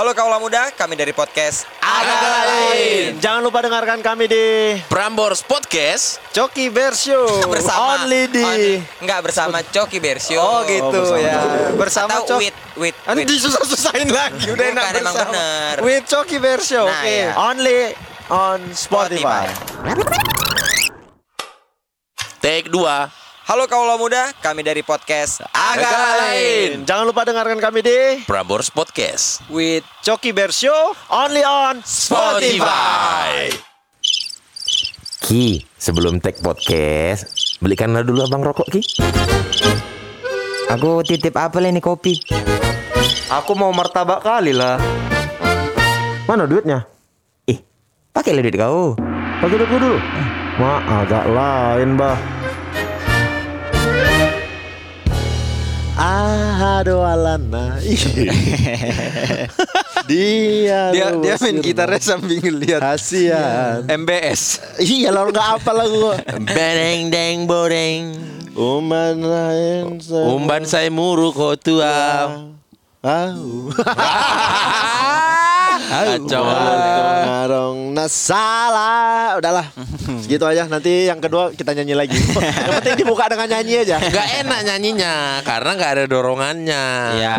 Halo kaulah muda, kami dari podcast Agak lain. Jangan lupa dengarkan kami di Prambors Podcast Coki Bershow. bersama Only di. on- enggak bersama Coki Bersio. Oh gitu bersama ya. Bersama Atau Cok. with with with. disusah-susahin lagi. Udah enak Bukan, bersama. bener. With Coki Bershow. Nah, Oke. ya. Only on Spotify. Take 2 Halo kaulah muda, kami dari podcast Agak lain. Jangan lupa dengarkan kami di Prambors Podcast With Coki Bershow. Only on Spotify Ki, sebelum take podcast, belikanlah dulu abang rokok Ki. Aku titip apa lah ini kopi? aku mau martabak kali lah. Mana duitnya? Ih, pakai duit kau. Pakai duit dulu. Ma, agak lain, bah. Aduh alana. dia Dia dia main gitarnya sambil lihat Kasian. MBS. Iya, lo nggak apa lagu gua. Bedeng deng bodeng Umban lain se- Umban saya muru kau tua Au. Kacau Ngarong nasalah. Udahlah. Segitu aja. Nanti yang kedua kita nyanyi lagi. yang penting dibuka dengan nyanyi aja. Gak enak nyanyinya Karena gak ada dorongannya Ya.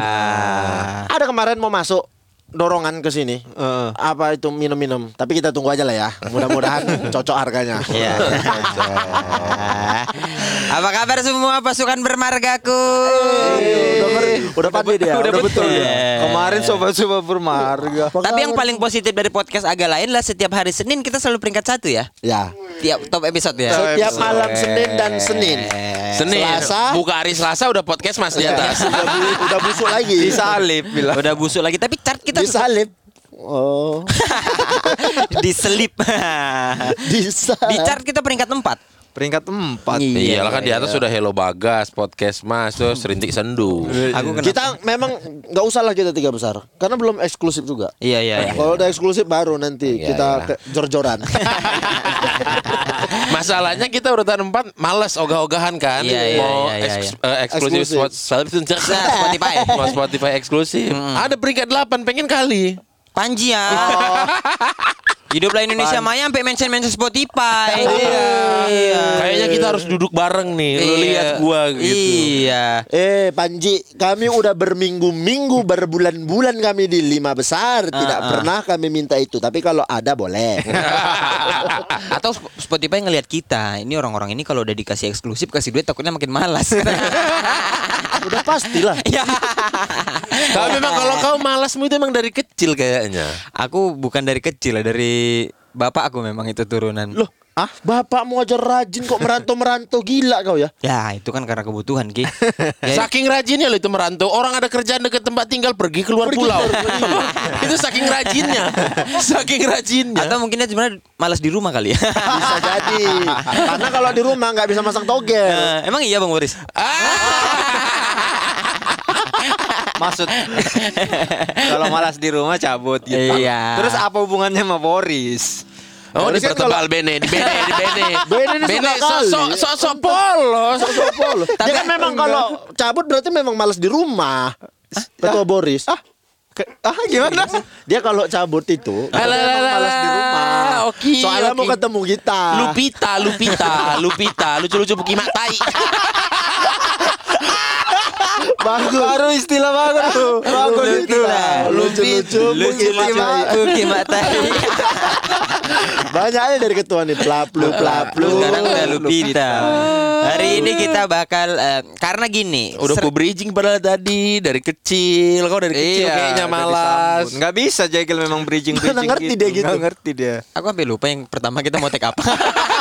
Ada kemarin mau masuk dorongan ke sini. Heeh. Apa itu minum-minum? Tapi kita tunggu aja lah ya. Mudah-mudahan cocok harganya. Ya. Apa kabar semua pasukan bermargaku? Eh, Udah, udah pasti dia. Udah, betul dia. Kemarin sobat-sobat bermarga. Tapi yang paling positif dari podcast agak lain lah setiap hari Senin kita selalu peringkat satu ya. Ya. Tiap top episode ya. Setiap malam Senin dan Senin. Senin Selasa. Buka hari Selasa udah podcast mas di Ya, atas udah, bu- udah busuk lagi. Disalip bilang. Udah busuk lagi tapi chart kita Disalip. Oh. diselip. Disalip. Di chart kita peringkat 4. Peringkat 4. Iya. Iyalah kan di atas sudah Hello Bagas Podcast mas Terus Rintik Sendu Aku kenapa? Kita memang nggak usah lah kita tiga besar karena belum eksklusif juga. Iya iya. iya. Kalau udah eksklusif baru nanti Iya, kita ke jor-joran. Masalahnya kita urutan 4 Males ogah-ogahan kan Iya, iya, Mau iya, iya, eks- eh, eksklusif Eksklusif. spot- Spotify. Mau Spotify eksklusif Ada peringkat 8 pengen kali Panji ya. Hiduplah Indonesia Maya sampai mention-mention Spotify. Iya. Kayaknya kita harus duduk bareng nih Lu Iya. lihat gua gitu Iya. eh Panji, kami udah berminggu-minggu, berbulan-bulan kami di lima besar, tidak ah. pernah kami minta itu. Tapi kalau ada boleh. Atau Sp- Spotify ngelihat kita. Ini orang-orang ini kalau udah dikasih eksklusif kasih duit takutnya makin malas. udah pastilah. Ya. Tapi memang kalau kau malasmu itu emang dari kecil kayaknya Aku bukan dari kecil lah, dari bapak aku memang itu turunan. Loh, ah, bapakmu aja rajin kok merantau-merantau gila kau ya. Ya, itu kan karena kebutuhan, Ki. Ya, Saking rajinnya lo itu merantau Orang ada kerjaan dekat tempat tinggal Pergi keluar pulau Itu saking rajinnya Saking rajinnya atau mungkin dia sebenarnya malas di rumah kali ya. Bisa jadi. Karena kalau di rumah nggak bisa masang togel. Eh, emang iya Bang Boris? Maksud kalau malas di rumah cabut gitu. Iya. Terus apa hubungannya sama Boris? Oh kan dipertebal Bene Di Bene Di Bene Bene ini suka kali. sosok Sosok polos Polo. Dia kan memang kalau cabut berarti memang malas di rumah. Ketua Boris. Ah, ke- ah gimana? Dia kalau cabut itu malas di rumah. Oke, Soalnya mau ketemu kita. Lupita Lupita Lupita Lucu-lucu pukimak tai Bagus. Baru istilah bagus tuh. Bagus itu. Lucu-lucu. Lucu-lucu Uki matai. Banyak aja dari ketua nih. Plaplu, plaplu. Sekarang udah Lupita. Hari ini kita bakal eh, karena gini. Udah ser- ku bridging padahal tadi Dari kecil Kau dari kecil kayaknya udah malas. Nggak bisa Jegel memang bridging bridging Nggak ngerti dia gitu. Nggak ngerti dia. Aku sampai lupa yang pertama kita mau take apa.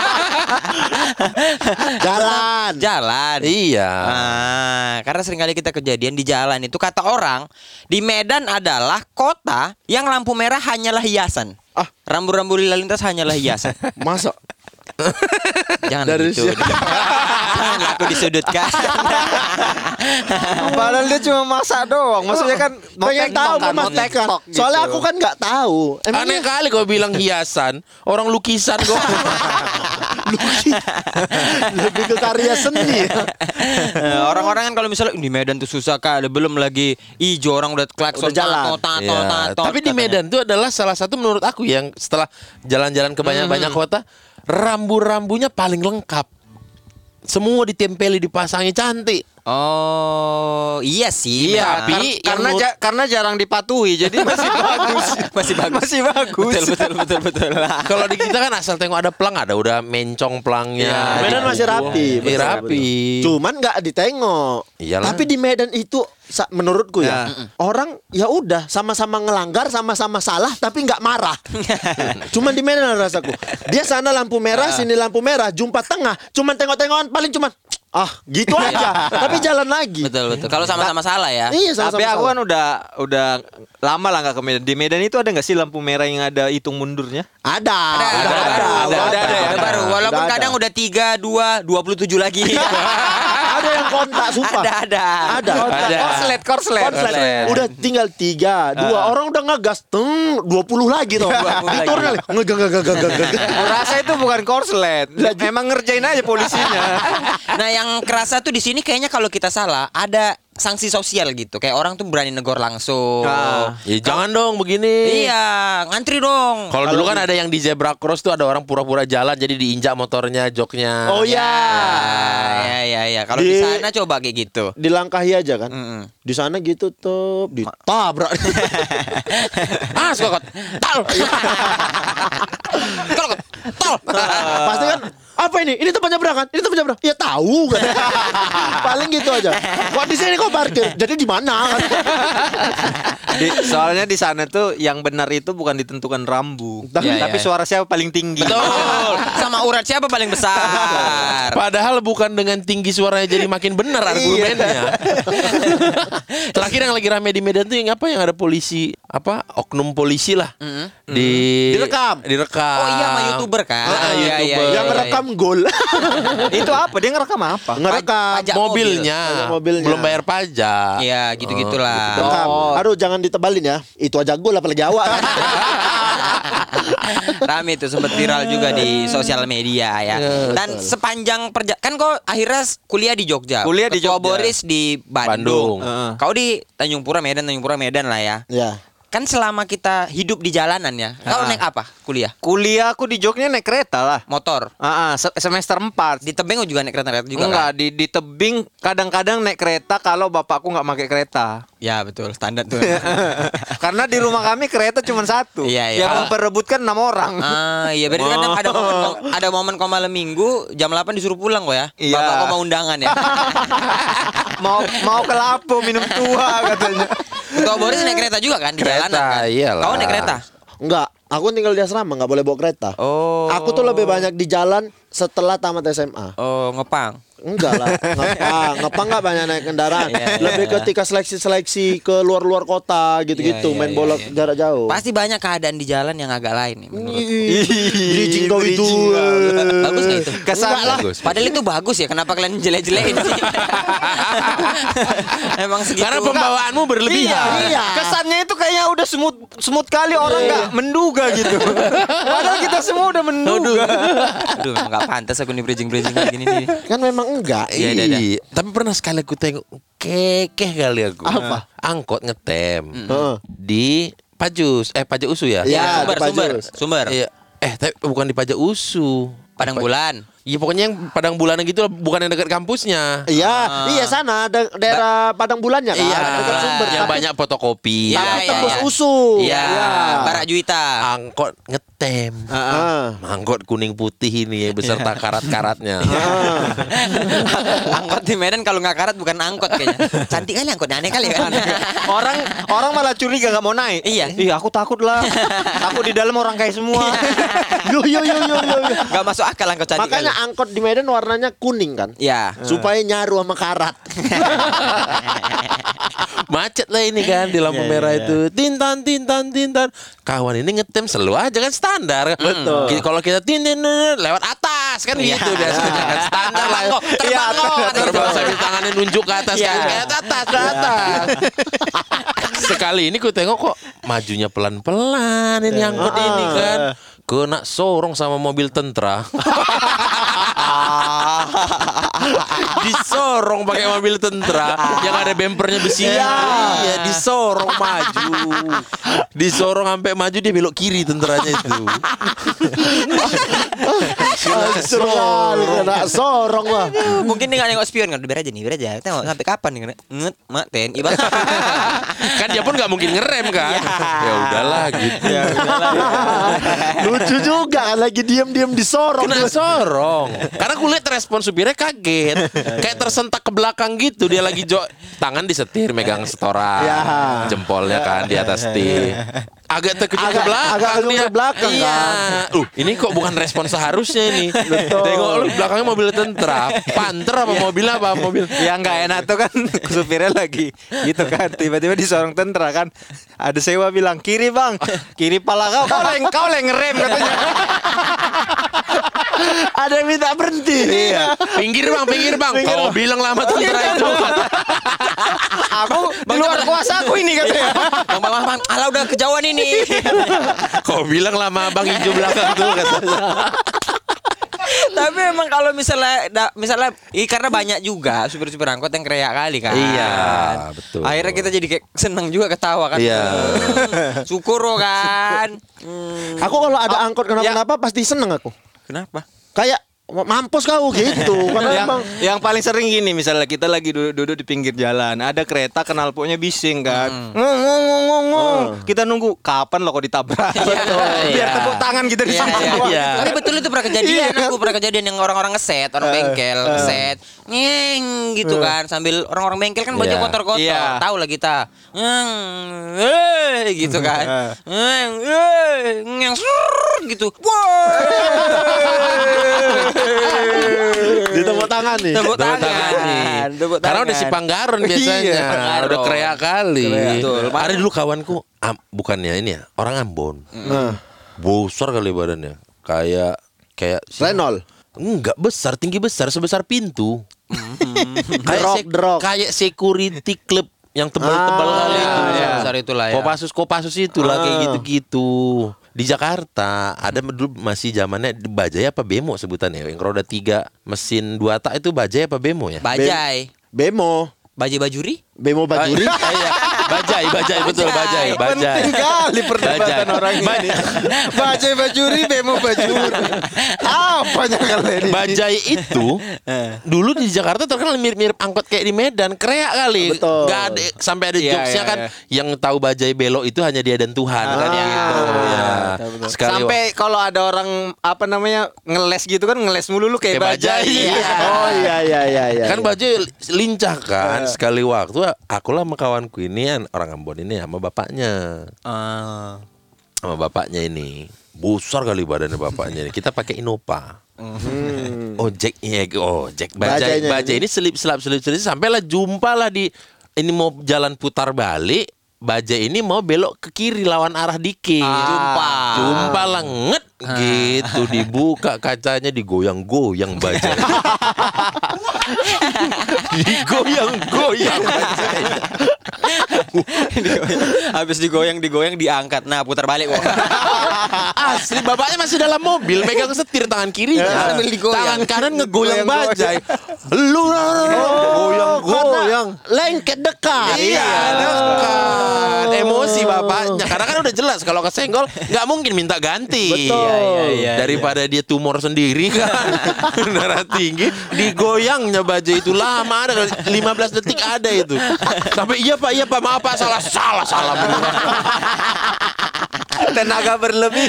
Jalan. Jalan. Iya Ah, karena sering kali kita kejadian di jalan itu kata orang di Medan adalah kota yang lampu merah hanyalah hiasan. Ah. Rambu-rambu lalu lintas hanyalah hiasan. Masa Jangan Dari gitu. Jangan aku disudutkan. Padahal dia cuma masak doang. Maksudnya kan mau pengen tahu kan, mau. TikTok Soalnya gitu. aku kan nggak tahu. Aneh Emangnya kali kau bilang hiasan Orang lukisan kok Lebih ke karya seni. Eh, Orang-orang kan kalau misalnya di Medan tuh susah kali belum lagi ijo orang udah klakson Udah jalan. tato tato Iya. tato. Tapi di. Medan itu adalah salah satu menurut aku yang setelah jalan-jalan ke banyak-banyak kota, rambu-rambunya paling lengkap. Semua ditempeli, dipasangi cantik. Oh, iya sih. Iya, tapi yang karena ja- karena jarang dipatuhi jadi masih bagus. masih bagus. Masih bagus. Betul betul betul betul. Kalau di kita kan asal tengok ada pelang ada udah mencong pelangnya. Iya, Medan masih rapi. Iya, betul, rapi. betul. Cuman nggak ditengok. Iyalah. Tapi di Medan itu menurutku ya, Ya. orang ya udah sama-sama ngelanggar, sama-sama salah tapi nggak marah. cuman di Medan rasaku. Dia sana lampu merah, sini lampu merah, jumpa tengah, cuman tengok-tengokan paling cuman ah gitu aja. tapi jalan lagi. betul betul. Kalau sama-sama salah ya. Iya, sama-sama. Tapi aku salah. kan udah udah lama lah nggak ke Medan. Di Medan itu ada nggak sih lampu merah yang ada hitung mundurnya? ada, Ada, ada, ada, ada, ada, kadang ada. udah tiga, dua, dua puluh tujuh lagi. ada yang kontak sumpah. ada, ada. Ada. Ada. Korslet, korslet. Konslet. Udah tinggal tiga, dua orang udah ngegas, teng, 20 lagi tuh. 20 lagi. Diturun lagi. Ngegeng, ngegeng, ngegeng, ngegeng. Aku rasa itu bukan korslet. Emang ngerjain aja polisinya. Nah, yang kerasa tuh di sini kayaknya kalau kita salah ada sanksi sosial gitu. Kayak orang tuh berani negor langsung. Ah. Ya, jangan dong begini. Iya, ngantri dong. Kalau dulu kan ada yang di zebra cross tuh ada orang pura-pura jalan jadi diinjak motornya, joknya. Oh ya. Ya, ya, ya. Kalau di... Di- sana coba kayak gitu. Dilangkahi aja kan. Mm-mm. Di sana gitu tuh ditabrak. ah, suka kot. Tal. Kalau tol. Pasti kan apa ini? Ini tempat nyebrang kan? Ini tempat nyebrang. Ya tahu kan. Paling gitu aja. Kok di sini kok parkir? Jadi di mana? Di- soalnya di sana tuh yang benar itu bukan ditentukan rambu, Tapi- tapi Iya, iya. suara siapa paling tinggi. Betul. Sama urat siapa paling besar? Padahal bukan dengan tinggi suaranya jadi makin benar argumennya. Terakhir yang lagi rame di Medan tuh yang apa yang ada polisi apa oknum polisi lah di Direkam. direkam. Oh iya sama YouTuber kan? Ah, Iya, iya, YouTuber. iya, Yang iya. rekam gol. itu apa? Dia ngerekam apa? Ngerekam. Pajak mobilnya, mobil. Mobilnya. belum bayar pajak. Iya, gitu-gitulah. Rekam. Aduh jangan ditebalin ya. Itu aja gol apalagi awak kan. Rame itu sempat viral juga di sosial media ya. Dan sepanjang perja kan kau akhirnya kuliah di Jogja. Kuliah di Ketua Jogja. Boris di Bandung. Bandung. Heeh. Kau di Tanjung Pura Medan, Tanjung Pura Medan lah ya. ya. Kan selama kita hidup di jalanan ya. Kau Ah. naik apa? Kuliah? Kuliah aku di Jogja naik kereta lah. Motor. Ah, ah, se- semester 4 Di tebing juga naik kereta juga Enggak, kan? di, di tebing kadang-kadang naik kereta kalau bapakku nggak pakai kereta. Ya betul, standar tuh. Karena di rumah kami kereta cuma satu. Iya, iya. Yang memperebutkan enam orang. Ah iya berarti kadang ada momen ada momen kau malam minggu jam 8 disuruh pulang kok ya. Iya. Bapak kau mau undangan ya. mau mau ke Lapo minum tua katanya. Ketua Boris naik kereta juga kan di Kereta, jalanan kan? iyalah. Kau naik kereta? Enggak. Aku tinggal di asrama nggak boleh bawa kereta. Oh. Aku tuh lebih banyak di jalan setelah tamat SMA. Oh ngepang. Enggak lah, ngepang, ngepang nggak banyak naik kendaraan. Iya, iya, Lebih ketika seleksi-seleksi ke luar-luar kota gitu-gitu, Iya, iya, main iya, bola iya. jarak jauh. Pasti banyak keadaan di jalan yang agak lain nih menurut. Bridging kau itu. Bagus nggak itu? Kesan Enggak lah. Bagus. Padahal itu bagus ya. Kenapa kalian jelek-jelekin sih? Emang segitu. Karena pembawaanmu berlebihan. Iya. Kesannya itu kayaknya udah semut semut kali orang nggak menduga gitu. Padahal kita semua udah menduga. Aduh, emang nggak pantas aku nih bridging-bridging kayak gini nih. Kan memang enggak. Iya, iya, iya. Iya, tapi pernah sekali aku tengok kekeh kali aku. Apa? Angkot ngetem Heeh. di Pajus, eh Pajak Usu ya? Iya, sumber, di Pajus. sumber, sumber. Iya. Eh, tapi bukan di Pajak Usu. Padang bulan. Iya pokoknya yang Padang Bulanan gitu lah, bukan yang dekat kampusnya. Iya, iya sana ada daerah Padang Bulannya kan. Iya, dekat sumber. yang Tapi- banyak fotokopi. Iya, Tapi iya, tembus iya. usu. Iya, Barak Juwita. Angkot ngetem. Ah. Angkot kuning putih ini beserta karat-karatnya. angkot di Medan kalau nggak karat bukan angkot kayaknya. Cantik kali angkotnya aneh kali kan. Orang orang malah curiga nggak mau naik. Iya. Iya, aku takut lah. takut di dalam orang kayak semua. Yo yo yo yo yo. yo. Gak masuk akal angkot cantik Makanya kali. Angkot di Medan warnanya kuning kan. Ya. Supaya nyaru sama karat. Macet lah ini kan di lampu Iya, merah iya, itu. Tintan, tintan, tintan. Kawan ini ngetem selalu aja kan standar. Betul. Ki- Kalau kita tintin lewat atas kan Iya. gitu biasanya kan standar lah. Terbang kok, terbang Iya, kok, kata Terbang gitu. sambil tangannya nunjuk ke atas Iya. kan. Kayak atas, ke atas. Sekali ini ku tengok kok majunya pelan-pelan ini angkot ini kan kena sorong sama mobil tentara disorong pakai mobil tentara yang ada bempernya besi. Iya, disorong maju. Disorong sampai maju dia belok kiri tentaranya itu. Kena sorong lah. Mungkin dia nggak nengok spion kan, biar aja nih, biar aja. Tengok sampai kapan nih, nget, mak TNI bang. kan dia pun nggak mungkin ngerem kan. Ya udahlah gitu. Lucu juga kan lagi diem-diem disorong. Kena sorong Karena gue liat respon supirnya kaget Kayak tersentak ke belakang gitu. Dia lagi jo Tangan disetir megang setoran Ya. Jempolnya kan di atas setir Agak terkejut ke Agak- belakang agak dia. ke belakang, Iya. kan? uh, Ini kok bukan respon seharusnya ini? Tengok lu belakangnya mobil tentara Panter apa mobil apa? Mobil Yang nggak enak tuh kan supirnya lagi gitu kan. Tiba-tiba di seorang tentara kan. Ada sewa bilang kiri bang. Kiri pala kau kau leng kau leng ngerem katanya. Ada yang minta berhenti. Iya. Pinggir bang pinggir bang. Kau bilang lama tentara itu aku di luar kuasa aku ini katanya bang, bang, bang, bang, ala udah kejauhan ini. Kau bilang lama bang hijau belakang tuh katanya Tapi emang kalau misalnya, da- misalnya, i, karena banyak juga supir-supir angkot yang kreak kali kan. Iya, betul. Akhirnya kita jadi kayak seneng juga ketawa kan. Iya. Hmm, Syukur loh kan. Hmm, Aku kalau ada angkot kenapa-napa pasti seneng aku. Kenapa? Kayak mampus kau gitu. Karena yang, emang yang paling sering gini misalnya kita lagi duduk, duduk di pinggir jalan ada kereta knalpotnya bising kan ngong ngong ngong ngong ngong. kita nunggu kapan lo kok ditabrak biar iya. tepuk tangan kita di Iya, sana iya, iya. Tapi betul itu pernah kejadian Iya. Aku pernah kejadian yang orang-orang ngeset Orang bengkel ngeset Ngeng gitu kan Sambil orang-orang bengkel kan baju kotor-kotor Iya. Tahu lah kita Ngeng eh, gitu kan Ngeng eh, Ngeng gitu ditepuk tangan nih. Tepuk Tepuk tangan tangan nih. Tepuk Karena udah tangan. si Panggaron biasanya. Iya, Panggaron. udah kreak kali. Betul. Ada dulu kawanku am- bukannya ini ya, orang Ambon. Nah, Besar kali badannya. Kayak kayak Renol. Enggak besar, tinggi besar sebesar pintu. kayak Drop, kayak security club yang tebal-tebal Ah, kali itu. iya. Besar itulah ya. Kopassus Kopassus itulah kayak Ah. gitu-gitu. Di Jakarta ada dulu masih zamannya bajai apa bemo sebutannya yang roda tiga mesin dua tak itu bajai apa bemo ya? Bajai Bemo. Bajai bajuri Bemo bajuri. Ah, iya. Bajai, bajai betul bajai, bajai. penting kali perdebatan Bajai. orang ini bajai bajuri bemo bajuri apanya kalian ini Bajai itu dulu di Jakarta terkenal mirip-mirip angkot kayak di Medan, kreak kali. Betul. Nggak ada sampai ada Iya, jokesnya iya, kan iya. yang tahu bajai belok itu hanya dia dan Tuhan kan Ah, gitu. Ya. Sekali sampai kalau ada orang apa namanya ngeles gitu kan ngeles mulu lu kayak, Kayak bajai, bajai, iya. Oh iya iya iya iya. kan bajai lincah kan sekali waktu aku lah sama kawanku ini kan orang Ambon ini sama bapaknya. Ah. sama bapaknya ini. Besar kali badannya bapaknya ini. Kita pakai Innova. Hmm. ojek iya ojek. Bajai Bajainya bajai ini selip selap selip selip. Sampailah jumpa lah di ini mau jalan putar balik bajai ini mau belok ke kiri lawan arah dikit. Jumpa. jumpa lah nget. Gitu dibuka kacanya digoyang-goyang bajai digoyang-goyang Habis digoyang digoyang diangkat Nah putar balik kok Asli bapaknya masih dalam mobil megang setir tangan kirinya Sambil digoyang. Tangan kanan ngegoyang bajai. Lu goyang goyang. Lengket dekat. Iya, dekat. Emosi bapaknya. Karena kan udah jelas kalau kesenggol nggak mungkin minta ganti. Betul. Iya, iya, Daripada dia tumor sendiri kan. Darah tinggi digoyangnya bajai itu lama ada 15 detik ada itu. Sampai iya Pak, iya Pak, maaf Pak, salah salah salah. tenaga berlebih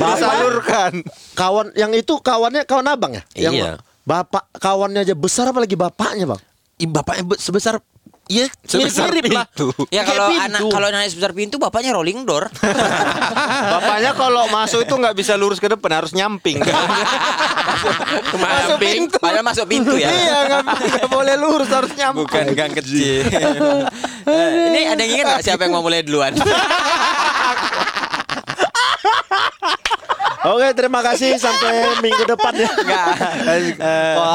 disalurkan Kawan yang itu kawannya kawan abang ya? Yang Iya. Bapak kawannya aja besar apalagi bapaknya bang? Bapaknya be- sebesar Iya, mirip-mirip lah. pintu. Ya Kayak kalau pintu. anak kalau anak sebesar pintu bapaknya rolling door. bapaknya kalau masuk itu nggak bisa lurus ke depan harus nyamping masuk Mamping. pintu Padahal masuk pintu ya. iya nggak boleh lurus harus nyamping Bukan gang kecil. Eh, ini ada yang ingat nggak siapa yang mau mulai duluan? Oke terima kasih sampai minggu depan ya. Enggak.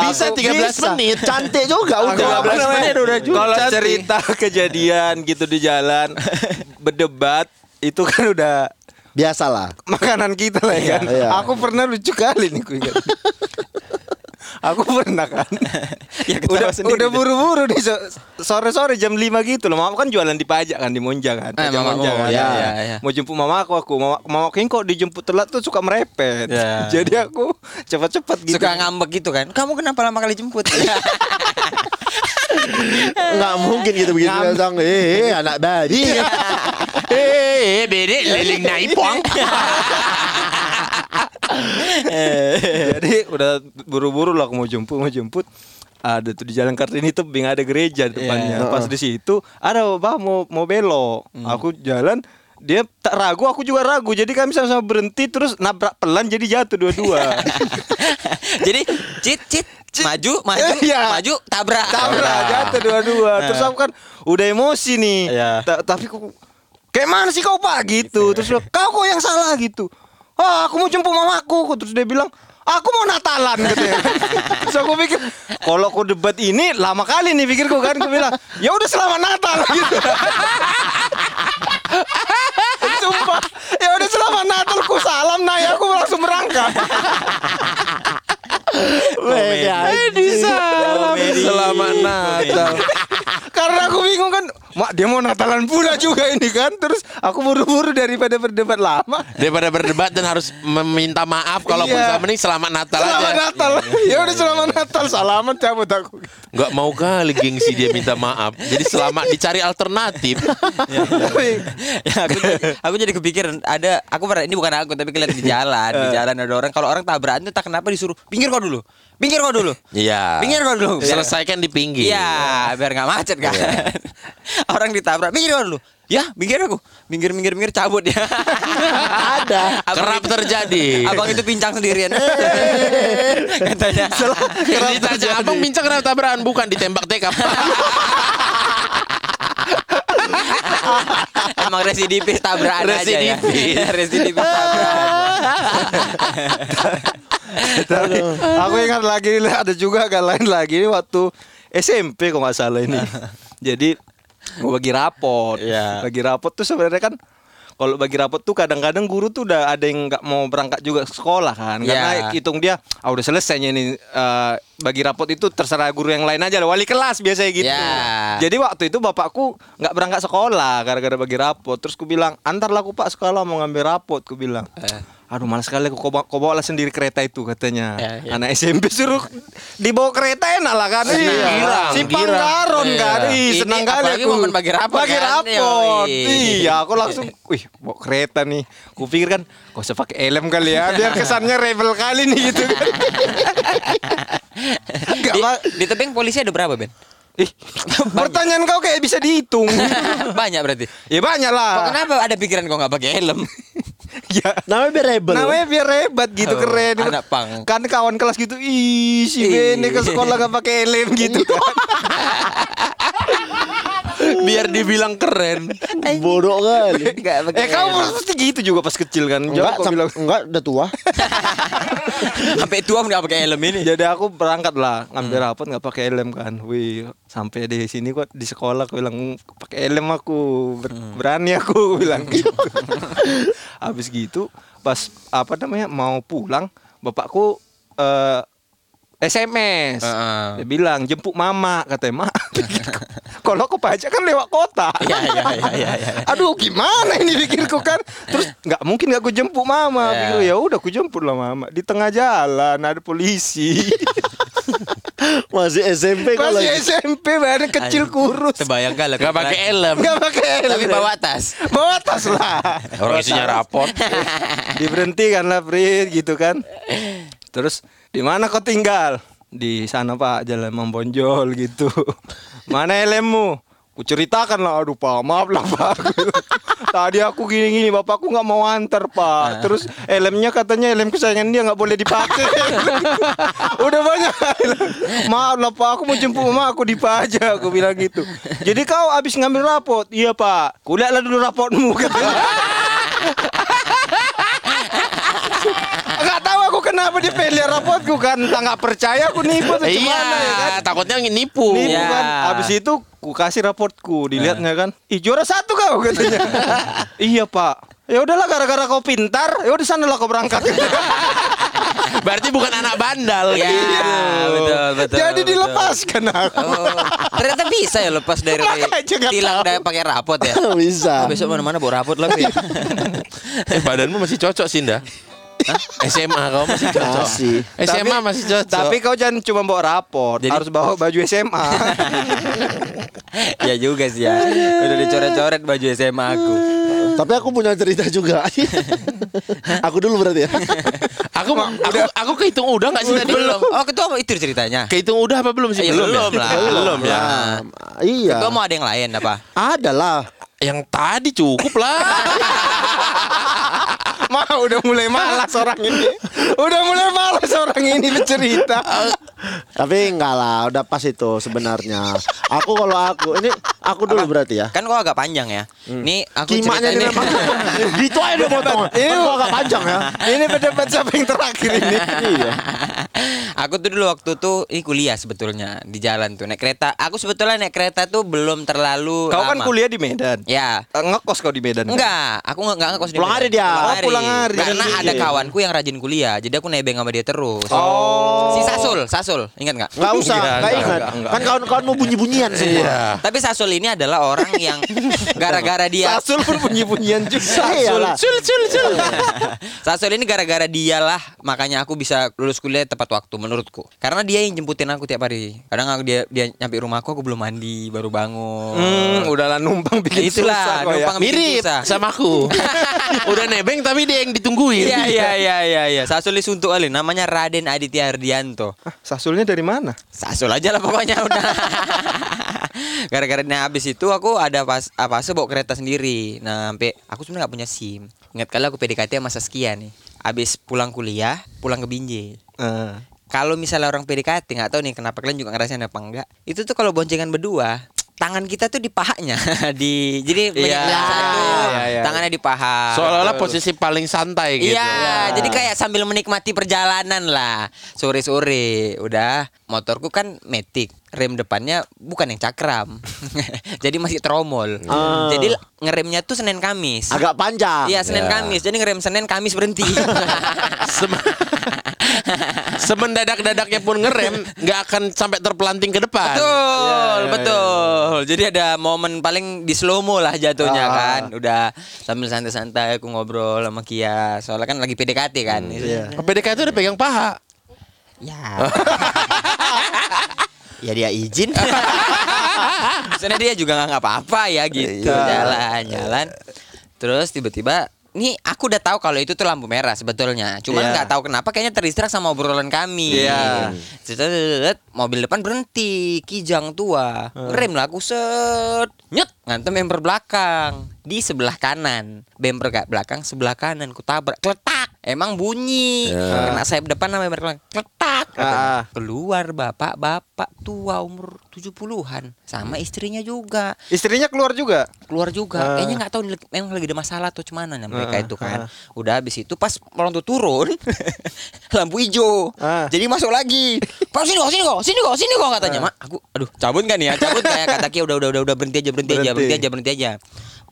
Bisa 13 menit. Cantik juga udah. 13 menit udah juga. Kalau cerita kejadian gitu di jalan berdebat itu kan udah Biasalah. makanan kita lah ya kan. Iya. Aku pernah lucu kali nih aku pernah kan. Ya, udah sendiri udah deh. buru-buru nih so- sore-sore jam 5 gitu loh. Mama kan jualan di pajak kan di Monja kan. Eh, mamamu, Monja kan. ya, ya, ya. Mau jemput mama aku aku. Mama, mama aku kok dijemput telat tuh suka merepet. Ya. Jadi aku cepat-cepat gitu. Suka ngambek gitu kan. Kamu kenapa lama kali jemput? Nggak mungkin gitu begitu datang. Eh, eh, anak bayi. Eh, bede leling naipong. Jadi udah buru-buru lah aku mau jemput mau jemput. Ada tuh di Jalan Kartini tebing ada gereja di depannya. Pas di situ ada bah mau mau belok. Aku jalan dia tak ragu, aku juga ragu. Jadi kami sama-sama berhenti terus nabrak pelan jadi jatuh dua-dua. Jadi cit cit maju maju Iya. maju tabrak. Tabrak jatuh dua-dua. Terus aku kan udah emosi nih. Iya. Ta- tapi kok kayak mana sih kau pak gitu. Terus dia, kau kok yang salah gitu. Ah, aku mau jemput mamaku. Terus dia bilang, aku mau Natalan katanya. Terus aku pikir, kalau aku debat ini lama kali nih pikirku kan. Aku bilang, ya udah selamat Natal gitu. Sumpah, ya udah selamat Natal ku salam nah ya aku langsung berangkat. Weh, anjing. Selamat Natal. Karena aku bingung kan, mak dia mau Natalan pula juga ini kan. Terus aku buru-buru daripada berdebat lama. Daripada berdebat dan harus meminta maaf kalau Iya. bisa mending selamat Natal Selamat aja. Natal. ya udah selamat Natal. Salaman cabut aku. Nggak mau kali gengsi dia minta maaf. Jadi selamat dicari alternatif. Tapi ya, aku, aku jadi kepikiran ada aku pernah ini bukan aku tapi kalian di jalan di jalan ada orang kalau orang tabrakan tak kenapa disuruh pinggir kau dulu pinggir kau dulu Iya. pinggir kau dulu Biar- Selesaikan di pinggir. Iya, biar nggak macet kan. Orang ditabrak, minggir kau dulu. Ya, minggir aku. Minggir, minggir, minggir, cabut ya. Ada. Kerap terjadi. Abang itu pincang sendirian. Katanya. Kalau ditanya abang bincang kenapa tabrakan bukan ditembak tekap. Emang residipis tabrakan aja ya. Residipis tabrakan. Tapi aku ingat lagi ada juga kan lain lagi ini waktu SMP kok nggak salah ini. Jadi mau bagi rapot. Iya. Bagi rapot tuh sebenarnya kan kalau bagi rapot tuh kadang-kadang guru tuh udah ada yang nggak mau berangkat juga ke sekolah kan karena Iya. hitung dia ah udah selesai ini eh, bagi rapot itu terserah guru yang lain aja lah wali kelas biasanya gitu Iya. jadi waktu itu bapakku nggak berangkat sekolah gara-gara bagi rapot terus ku bilang antarlah aku pak sekolah mau ngambil rapot ku bilang aduh malas sekali aku kau bawa, kau lah sendiri kereta itu katanya Iya, iya. anak SMP suruh dibawa kereta enak lah kan Senang. Girang, simpang girang. garon Iya. kan Ih, Ini senang kali aku momen bagi rapot bagi kan? rapot Yoi. iya aku langsung wih bawa kereta nih ku pikir kan kau usah pakai helm kali ya biar kesannya rebel kali nih gitu kan Di, di tebing polisi ada berapa, Ben? Ih, pertanyaan kau kayak bisa dihitung Banyak berarti. ya banyak Kok lah kenapa ada pikiran kau nggak pakai helm? Ya Namanya biar rebel. Namanya biar hebat gitu Oh, keren. anak pang. Kan kawan kelas gitu, ih si. Bene ke sekolah gak pakai helm gitu. Biar dibilang keren. Bodoh kali. Nggak pakai eh kamu pasti gitu juga pas kecil kan? Enggak, sam- bilang. enggak udah tua. sampai tua nggak pakai helm ini. Jadi aku berangkat lah ngambil rapot nggak pakai helm kan. Wih sampai di sini kok di sekolah aku bilang "Mm, pakai helm aku ber- berani aku aku bilang gitu. Habis gitu pas apa namanya mau pulang bapakku eh, SMS. Heeh. Dia bilang jemput mama katanya mak. Kalau aku pajak kan lewat kota. Iya, iya, iya, iya, iya. Aduh gimana ini pikirku kan. Terus nggak mungkin nggak aku jemput mama. Iya. Pikirku, ya udah aku jemput lah mama. Di tengah jalan ada polisi. Masih SMP kalau Masih SMP badan kecil kurus. Terbayang kali. Gak pakai helm. Nggak pakai helm. Tapi bawa tas. Bawa tas lah. Orang isinya rapot. Diberhentikan lah Frit gitu kan. Terus di mana kau tinggal? Di sana Pak, Jalan Membonjol gitu. Mana helmmu? Ku ceritakan lah, aduh Pak, maaf lah Pak. Tadi aku gini-gini, bapakku nggak mau antar Pak. Terus helmnya katanya helm kesayangan dia nggak boleh dipakai. Udah banyak. maaf lah Pak, aku mau jemput mama aku dipajak, aku bilang gitu. Jadi kau habis ngambil rapot? Iya Pak. Kulihatlah dulu rapotmu katanya. Gak tahu aku kenapa dia pengen lihat rapotku kan Entah nggak percaya aku nipu atau Iya, gimana ya kan takutnya nipu. Nipu Iya. kan Abis itu ku kasih rapotku Dilihatnya kan Ih juara satu kau katanya Iya pak Ya udahlah gara-gara kau pintar Ya udah sana lah kau berangkat Berarti bukan anak bandal Ya, gitu. betul, betul. Jadi betul. dilepaskan aku. Oh, ternyata bisa ya lepas dari tilang dari pakai rapot ya. Bisa. Besok mana-mana bawa rapot lagi. Eh, badanmu masih cocok sih, Nda. SMA kau masih cocok. Masih. SMA Tapi- masih cocok. Tapi kau jangan cuma bawa rapor, Jadi- harus bawa baju SMA. ya juga sih ya. Udah dicoret-coret baju SMA aku. Tapi aku punya cerita juga. aku dulu berarti ya. aku aku aku kehitung udah nggak sih tadi? Belum. Oh, ketua apa itu ceritanya? Kehitung udah apa belum sih? Ya, belum ya? lah. Belum ya. Nah, iya. Ketua mau ada yang lain apa? Ada lah. Yang tadi cukup lah. Ma udah mulai malas orang ini. Udah mulai malas orang ini bercerita. Tapi enggak lah, udah pas itu sebenarnya. Aku kalau aku ini aku dulu berarti ya. Kan kok agak panjang ya. Nih aku Kimaknya cerita ini gitu aja dia potong. Ini agak panjang ya. Ini berdebat siapa yang terakhir ini. Iya. aku tuh dulu waktu tuh ini kuliah sebetulnya di jalan tuh naik kereta. Aku sebetulnya naik kereta tuh belum terlalu Kau kan lama. kuliah di Medan. Ya. Eh, Ngekos kau di Medan. kan? Enggak, aku enggak ngekos di Pulang Medan. hari dia. Oh, pulang hari. Karena Iya. ada kawanku yang rajin kuliah, jadi aku nebeng sama dia terus. Oh. Si Sasul, Sasul, ingat nggak? Enggak usah, enggak, ingat. Kan kawan-kawan mau bunyi-bunyian semua. Iya. Tapi Sasul ini adalah orang yang gara-gara dia Sasul pun bunyi-bunyian juga. Iyalah. Sul sul sul. Sasul ini gara-gara dialah makanya aku bisa lulus kuliah tepat waktu menurutku. Karena dia yang jemputin aku tiap hari. Kadang aku dia dia nyampe rumahku aku belum mandi, baru bangun. Hmm, udahlah numpang bikin Itulah, susah kau ya. numpang bikin Mirip susah. sama aku. Udah nebeng tapi dia yang ditungguin. Iya iya iya iya iya. Sasul ini suntuk kali namanya Raden Aditya Ardianto. Ah, Sasulnya dari mana? Sasul aja lah pokoknya udah. Gara-gara nah, habis itu aku ada pas apa bawa kereta sendiri. Nah, sampai aku sebenarnya nggak punya SIM. Ingat kali aku PDKT sama Saskia nih. Habis pulang kuliah, pulang ke Binjai. Eh, Kalau misalnya orang PDKT nggak tahu nih kenapa kalian juga ngerasain apa enggak. Itu tuh kalau boncengan berdua, tangan kita tuh di pahanya di jadi Iya, yang satu iya, iya. tangannya di paha. Seolah-olah posisi paling santai gitu. Iya, jadi kayak sambil menikmati perjalanan lah. Sore-sore, udah motorku kan metik, rem depannya bukan yang cakram. jadi masih tromol. Ah. Jadi ngeremnya tuh Senin Kamis. Agak panjang. Iya, Senin Ya. Kamis. Jadi ngerem Senin Kamis berhenti. Sem- Semendadak-dadaknya pun ngerem nggak akan sampai terpelanting ke depan. Betul, betul. Jadi ada momen paling di slow mo lah jatuhnya kan. Udah sambil santai-santai aku ngobrol sama Kia. Soalnya kan lagi PDKT kan. PDK itu udah pegang paha. Ya. ya dia izin. Soalnya dia juga nggak apa-apa ya gitu jalan-jalan. Terus tiba-tiba Nih aku udah tahu kalau itu tuh lampu merah sebetulnya. Cuman Iya. nggak tahu kenapa kayaknya terdistract sama obrolan kami. Iya. Set, mobil depan berhenti, kijang tua. Rem lah aku set. Nyet, ngantem bemper belakang di sebelah kanan. Bemper gak belakang sebelah kanan ku tabrak. Kletak. Emang bunyi. Kena sayap depan sama bemper belakang. Kletak. Ah. Keluar bapak-bapak tua umur 70-an sama istrinya juga Istrinya keluar juga. keluar juga kayaknya nggak tahu memang lagi ada masalah tuh cuman nah, mereka itu kan udah habis itu pas orang tuh turun lampu hijau Ah. jadi masuk lagi pak sini kok sini kok sini kok sini kok katanya mak aku aduh cabut kan ya cabut kayak kata Kia udah udah udah udah berhenti aja berhenti, aja Berhenti. berhenti aja berhenti aja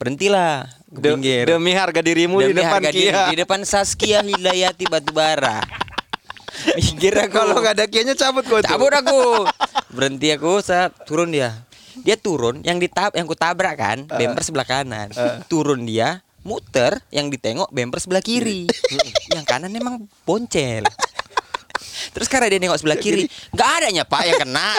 berhentilah ke pinggir. demi harga dirimu di Demi depan harga diri, Kia. di depan Saskia Hidayati Batubara. Minggir aku Kalau nggak ada kianya cabut tuh. cabut aku. Berhenti aku saya turun dia. Dia turun yang ditab yang ku tabrak kan bemper sebelah kanan. Turun dia muter yang ditengok bemper sebelah kiri. Yang kanan emang boncel Terus karena dia nengok sebelah kiri, nggak adanya pak yang kena.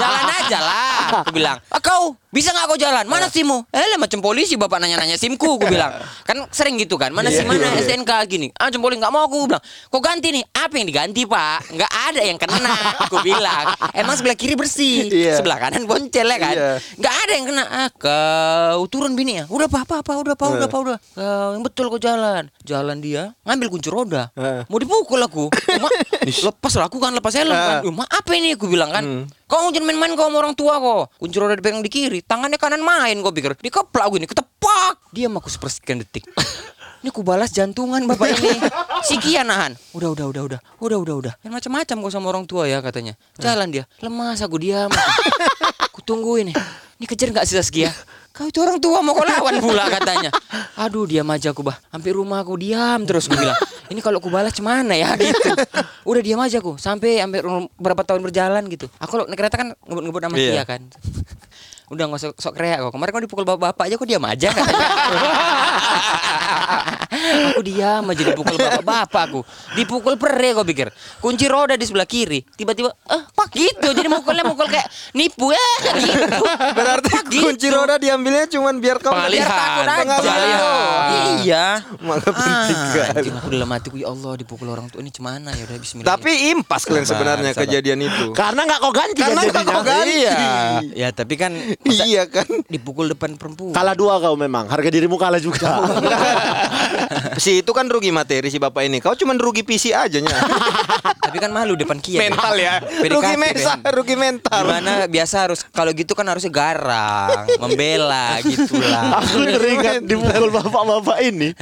Jalan aja lah. Aku bilang, ah, kau bisa nggak kau jalan? Mana simmu? Eh lah macam polisi bapak nanya-nanya simku. Aku bilang, kan sering gitu kan. Mana sim mana STNK gini? Ah macam polisi nggak mau aku bilang. Kau ganti nih? Apa yang diganti pak? Nggak ada yang kena. Aku bilang, emang sebelah kiri bersih, Iya. sebelah kanan boncel ya kan? Iya. Nggak ada yang kena. Ah, kau turun bini ya? Udah pak, apa apa, udah pak, udah pak, udah. Kau yang betul kau jalan. Jalan dia, ngambil kunci roda. Mau dipukul aku. Lepas lah aku kan lepas helm kan. "Ih, Ma, apa ini aku bilang kan. Kau jangan main-main kau sama orang tua kok. Kunci roda dipegang di kiri, tangannya kanan main kau pikir. Dikeplak aku ini, ketepak. Diam aku sepersekian detik. Ini aku balas jantungan bapak ini. Si Kia nahan. Udah, udah, udah, udah. Udah, udah, udah. Yang macam-macam kau sama orang tua ya katanya. Jalan dia. Lemas aku diam. Aku tunggu ini. Ini kejar nggak sih Saskia? Kau itu orang tua mau kau lawan pula katanya. Aduh diam aja aku bah. Hampir rumah aku diam terus gue bilang. Ini kalau aku balas cemana ya gitu. Udah diam aja aku sampai sampai berapa tahun berjalan gitu. Aku kalau naik kereta kan ngebut-ngebut sama Iya. dia kan. Udah nggak sok sok kreak kok. Kemarin kau dipukul bapak-bapak aja kok diam aja katanya. aku diam aja dipukul bapak-bapak aku. Dipukul pere kau pikir. Kunci roda di sebelah kiri. Tiba-tiba eh pak gitu. Jadi mukulnya mukul kayak nipu ya gitu. Berarti Pak, gitu. kunci roda diambilnya cuman biar kau Biar takut aja. Iya. Malah penting Ah, anjing, aku dalam hatiku ya Allah dipukul orang tua ini cemana ya udah bismillah. Tapi impas kalian sebenarnya Sabar. kejadian itu. Karena nggak kau ganti Karena kan nggak kau ganti. Iya. ya tapi kan masa Iya kan? dipukul depan perempuan. Kalah dua kau memang. Harga dirimu kalah juga. si itu kan rugi materi si bapak ini. Kau cuman rugi PC aja nya. tapi kan malu depan Kia. mental ya. PDKT, Rugi mental, Ben. rugi mental. Gimana biasa harus kalau gitu kan harusnya garang, membela gitulah. Aku teringat dipukul bapak-bapak ini.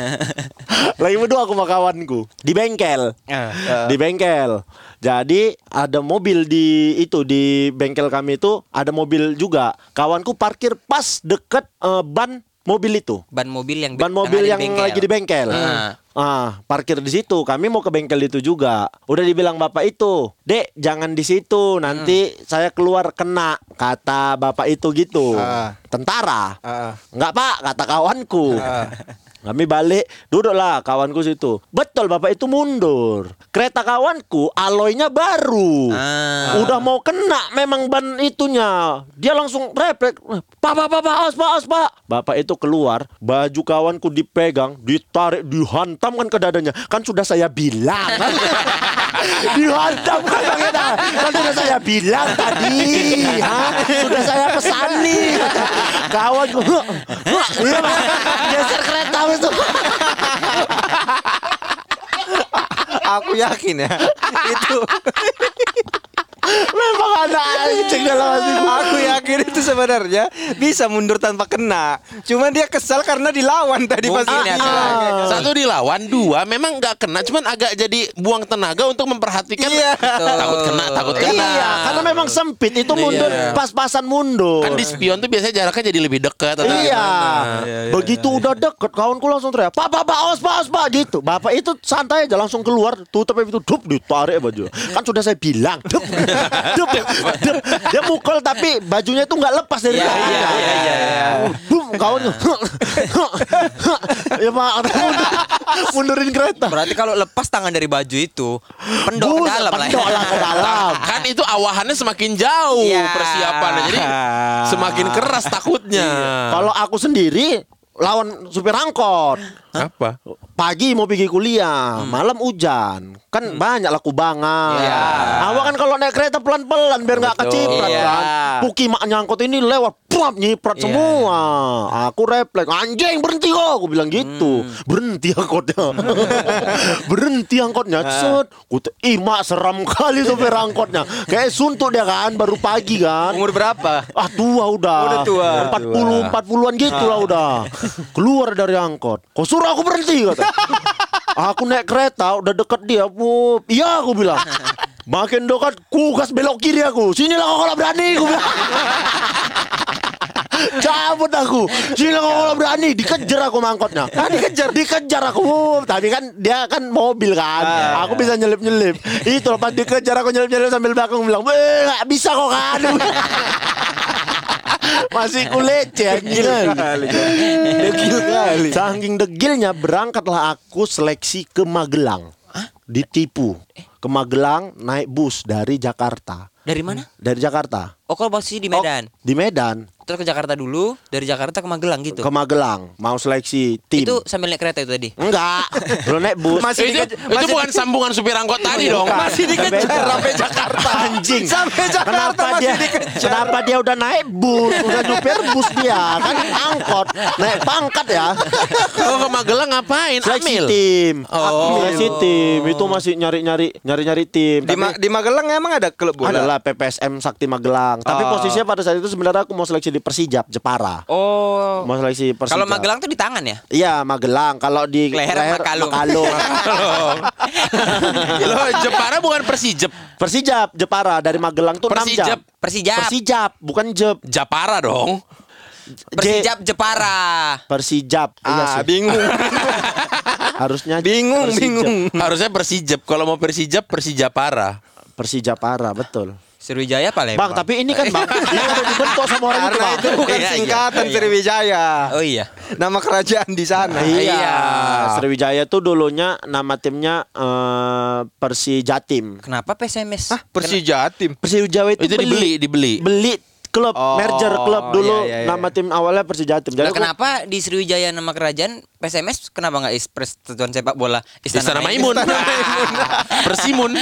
Lagi berdua aku sama kawanku di bengkel. Ah. Di bengkel. Jadi ada mobil di itu di bengkel kami itu ada mobil juga. Kawanku parkir pas deket eh, ban mobil itu. Ban mobil yang Ban mobil yang ada lagi di bengkel. Ah. Ah, parkir di situ. Kami mau ke bengkel itu juga. Udah dibilang bapak itu, "Dek, jangan di situ. Nanti saya keluar kena." Kata bapak itu gitu. Ah. Tentara. Ah. Enggak, Pak, kata kawanku. Kami balik, duduklah kawanku situ. Betul, bapak itu mundur. Kereta kawanku aloynya baru. Ah. Udah mau kena memang ban itunya. Dia langsung refleks. Pak, pak, pak, pak, awas, pak, awas, pak. Bapak itu keluar, baju kawanku dipegang, ditarik, dihantamkan ke dadanya. Kan sudah saya bilang. dihantam kan Bang Eda. Kan sudah saya bilang tadi. Hah? Sudah saya pesani. Kawanku. Pak. Geser kereta itu. Aku yakin ya. itu Memang ada anjing dalam hatiku. aku yakin itu sebenarnya bisa mundur tanpa kena. Cuman dia kesal karena dilawan tadi pas Mungkin ya, ini. Kak. Satu dilawan, dua memang nggak kena, cuman agak jadi buang tenaga untuk memperhatikan. Iya. Takut kena, takut kena. Iya, karena memang sempit itu mundur, Iya. pas-pasan mundur. Kan di spion tuh biasanya jaraknya jadi lebih dekat. atau Iya. gimana. Begitu udah deket kawanku langsung teriak, "Pak, Pak, Pak, awas, Pak, awas, Pak." gitu. Bapak itu santai aja langsung keluar, tutup itu dup ditarik baju. Kan sudah saya bilang, dup. Dup, dup. Dia mukul tapi bajunya itu nggak lepas dari Iya, tangannya. iya, iya, iya, iya. Bum, kawan. ya Pak, mundur- mundurin kereta. Berarti kalau lepas tangan dari baju itu, pendok ke dalam lah. pendok lah ke dalam. Kan itu awahannya semakin jauh Iya. persiapannya. Jadi semakin keras takutnya. Kalau aku sendiri lawan supir angkot. Apa? Pagi mau pergi kuliah, malam hujan. Kan banyak lah kubangan. Iya. Awak kan kalau naik kereta pelan-pelan biar nggak keciprat Iya. kan. Puki mak nyangkut ini lewat, plap nyiprat Iya. semua. Aku refleks, anjing berhenti kok. Aku bilang gitu. Berhenti angkotnya. berhenti angkotnya. Set. Kut, ih mak seram kali supir angkotnya. Kayak suntuk dia kan, baru pagi kan. Umur berapa? Ah tua udah. Udah tua. 40 40-an gitu lah udah. Keluar dari angkot. Kau suruh aku berhenti kata. aku naik kereta udah deket dia. Bu, iya aku bilang. Makin dekat ku gas belok kiri aku. Sinilah kau kalau berani aku bilang. Cabut aku. Sini kalau berani dikejar aku mangkotnya. Ah, dikejar, dikejar aku. Tapi kan dia kan mobil kan. aku bisa nyelip-nyelip. Itu pas dikejar aku nyelip-nyelip sambil belakang bilang, "Eh, bisa kok kan." Masih kulece anjing. Degil kali. Saking degilnya berangkatlah aku seleksi ke Magelang. Ditipu. Ke Magelang naik bus dari Jakarta. Dari mana? Dari Jakarta. Oh, kalau posisi di Medan. Di Medan Terus ke Jakarta dulu, dari Jakarta ke Magelang gitu. ke Magelang mau seleksi tim. Itu sambil naik kereta itu tadi. Enggak, belum naik bus. Masih itu, dikejar- itu masih bukan sambungan supir angkot tadi dong. Masih dikejar sampai Jakarta. anjing. Sampai Jakarta kenapa masih dia dikejar. kenapa dia udah naik bus, udah nyupir bus dia kan angkot, naik pangkat ya. Kalau ke Magelang ngapain? Seleksi Amil. tim. Oh. Seleksi tim itu masih nyari-nyari nyari-nyari tim. Di, Ma- di Magelang emang ada klub bola? adalah PPSM Sakti Magelang. Tapi Oh. posisinya pada saat itu sebenarnya aku mau seleksi di Persijap Jepara. Oh. Mau seleksi Persijap. Kalau Magelang tuh di tangan ya? Iya Magelang. Kalau di Leher Makalung. Loh, Jepara bukan Persijep. Persijap Jepara dari Magelang tuh 6 Persijap. jam. Persijap. Persijap bukan Jep. Japara dong. Persijap Jepara. Persijap. Iya Ah, sih. bingung. Harusnya Bingung, Persijap. bingung. Harusnya Persijap. Kalau mau Persijap, Persijapara. Persija parah betul. Sriwijaya Palembang. Bang, tapi ini kan bang, ini udah dibentuk sama orang itu Karena bang. itu bukan Iya, iya, singkatan iya. Sriwijaya. Oh iya. Nama kerajaan di sana. Iya. Iya. Sriwijaya tuh dulunya nama timnya eh, Persijatim. Kenapa PSMS? Hah, Persijatim. Persijaya itu, Itu dibeli, dibeli. beli klub Oh, merger klub dulu iya, iya, iya. nama tim awalnya Persijatim. Lah aku- kenapa di Sriwijaya nama kerajaan PSMS kenapa nggak Persatuan Sepak Bola Istana Maimun. Persimun.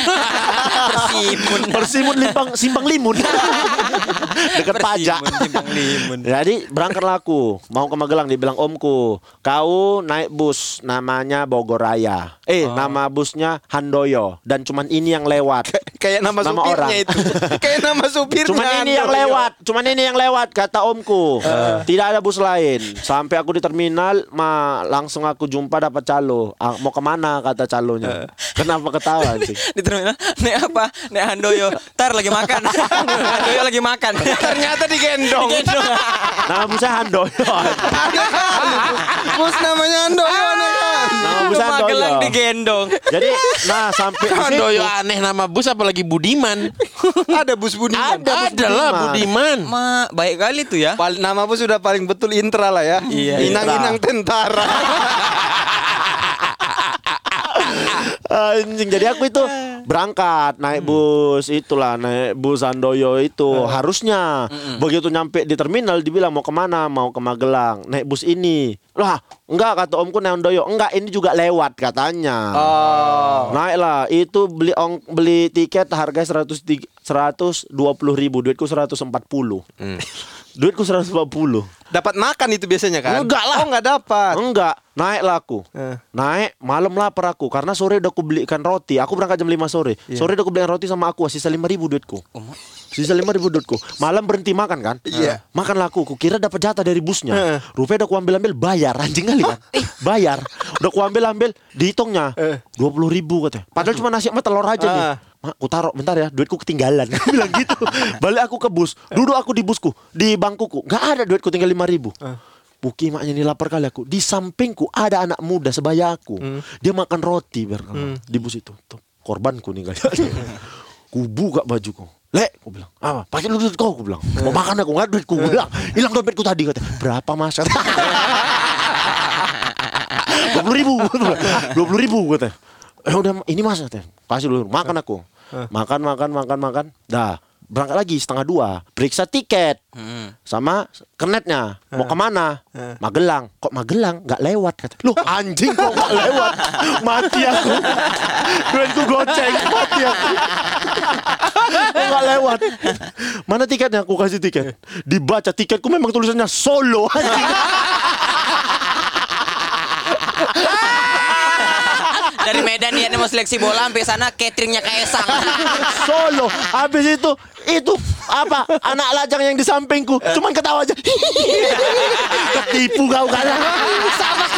Persimun. Persimun limpang simpang limun. Dekat pajak. Simpang Limun. Jadi berangkatlah aku mau ke Magelang dibilang omku kau naik bus namanya Bogor Raya eh Oh. nama busnya Handoyo dan cuman ini yang lewat Kayak nama, Nama supirnya orang. itu. Kayak nama supirnya. cuman ini yang lewat cuman ini yang lewat kata omku. Eh. tidak ada bus lain. Sampai aku di terminal ma langsung aku jumpa dapat calo. Ah, mau ke mana kata calonya. Kenapa ketawa sih di terminal nek apa? Nek Handoyo tar lagi makan. Handoyo lagi makan. Ternyata digendong. Digendong. nama busnya Handoyo. Bus namanya Andoyo aneh kan. nama busnya Magelang Handoyo. digendong. Jadi nah sampai Handoyo aneh nama bus apalagi Budiman. Ada bus Budiman. Ada bus Ada lah Budiman. Ma, baik kali tuh ya. Pal- nama bus sudah paling betul intra lah ya. Iya, Inang-inang tentara. Anjing jadi aku itu berangkat naik bus itulah naik bus Andoyo itu harusnya. Begitu nyampe di terminal dibilang mau ke mana? Mau ke Magelang. Naik bus ini. Lah enggak kata omku naik Andoyo enggak ini juga lewat katanya. Oh. naiklah itu beli ong, beli tiket harga 100 seratus dua puluh ribu duitku 140 duitku 140 Dapat makan itu biasanya kan? Enggak lah. Oh, enggak dapat. Enggak, naiklah aku. Eh. Naik malam lapar aku karena sore udah aku belikan roti. Aku berangkat jam 5 sore. Iya. Sore udah aku belikan roti sama aku sisa 5 ribu duitku. Sisa 5 ribu duitku. Malam berhenti makan kan? Iya. Makanlah aku. Kukira dapat jatah dari busnya. Eh. Rupanya udah aku ambil-ambil bayar anjing kali kan? bayar. Udah aku ambil-ambil dihitungnya Eh. 20 ribu katanya. Padahal cuma nasi sama telur aja nih. Mak, aku taruh bentar ya, duitku ketinggalan. Aku bilang gitu. Balik aku ke bus, duduk aku di busku, di bangkuku. Gak ada duitku tinggal 5 ribu. Buki maknya ini lapar kali aku. Di sampingku ada anak muda sebaya aku. Dia makan roti biar di bus itu. Tuh, korbanku nih kali. ku buka bajuku. Lek, aku bilang, apa? Pakai duit kau, aku bilang. Mau makan aku, nggak duitku, aku bilang. Hilang dompetku tadi kata. Berapa mas? Dua puluh ribu, dua puluh ribu kata. Eh udah, ini mas. Kasih dulu, makan aku. Makan, makan, makan, makan. Dah, berangkat lagi setengah dua. Periksa tiket sama kernetnya. Mau ke mana? Magelang. Kok Magelang? Nggak lewat kata. Loh anjing kok nggak lewat? Mati aku. Duitku goceng. Mati aku. Kok nggak lewat? Mana tiketnya? Aku kasih tiket. Dibaca tiketku memang tulisannya Solo. Anjing. Dari Medan niatnya mau seleksi bola sampai sana cateringnya kaisang. Solo. Habis itu itu apa? Anak lajang yang di sampingku cuman ketawa aja. Ketipu kau kan. Sama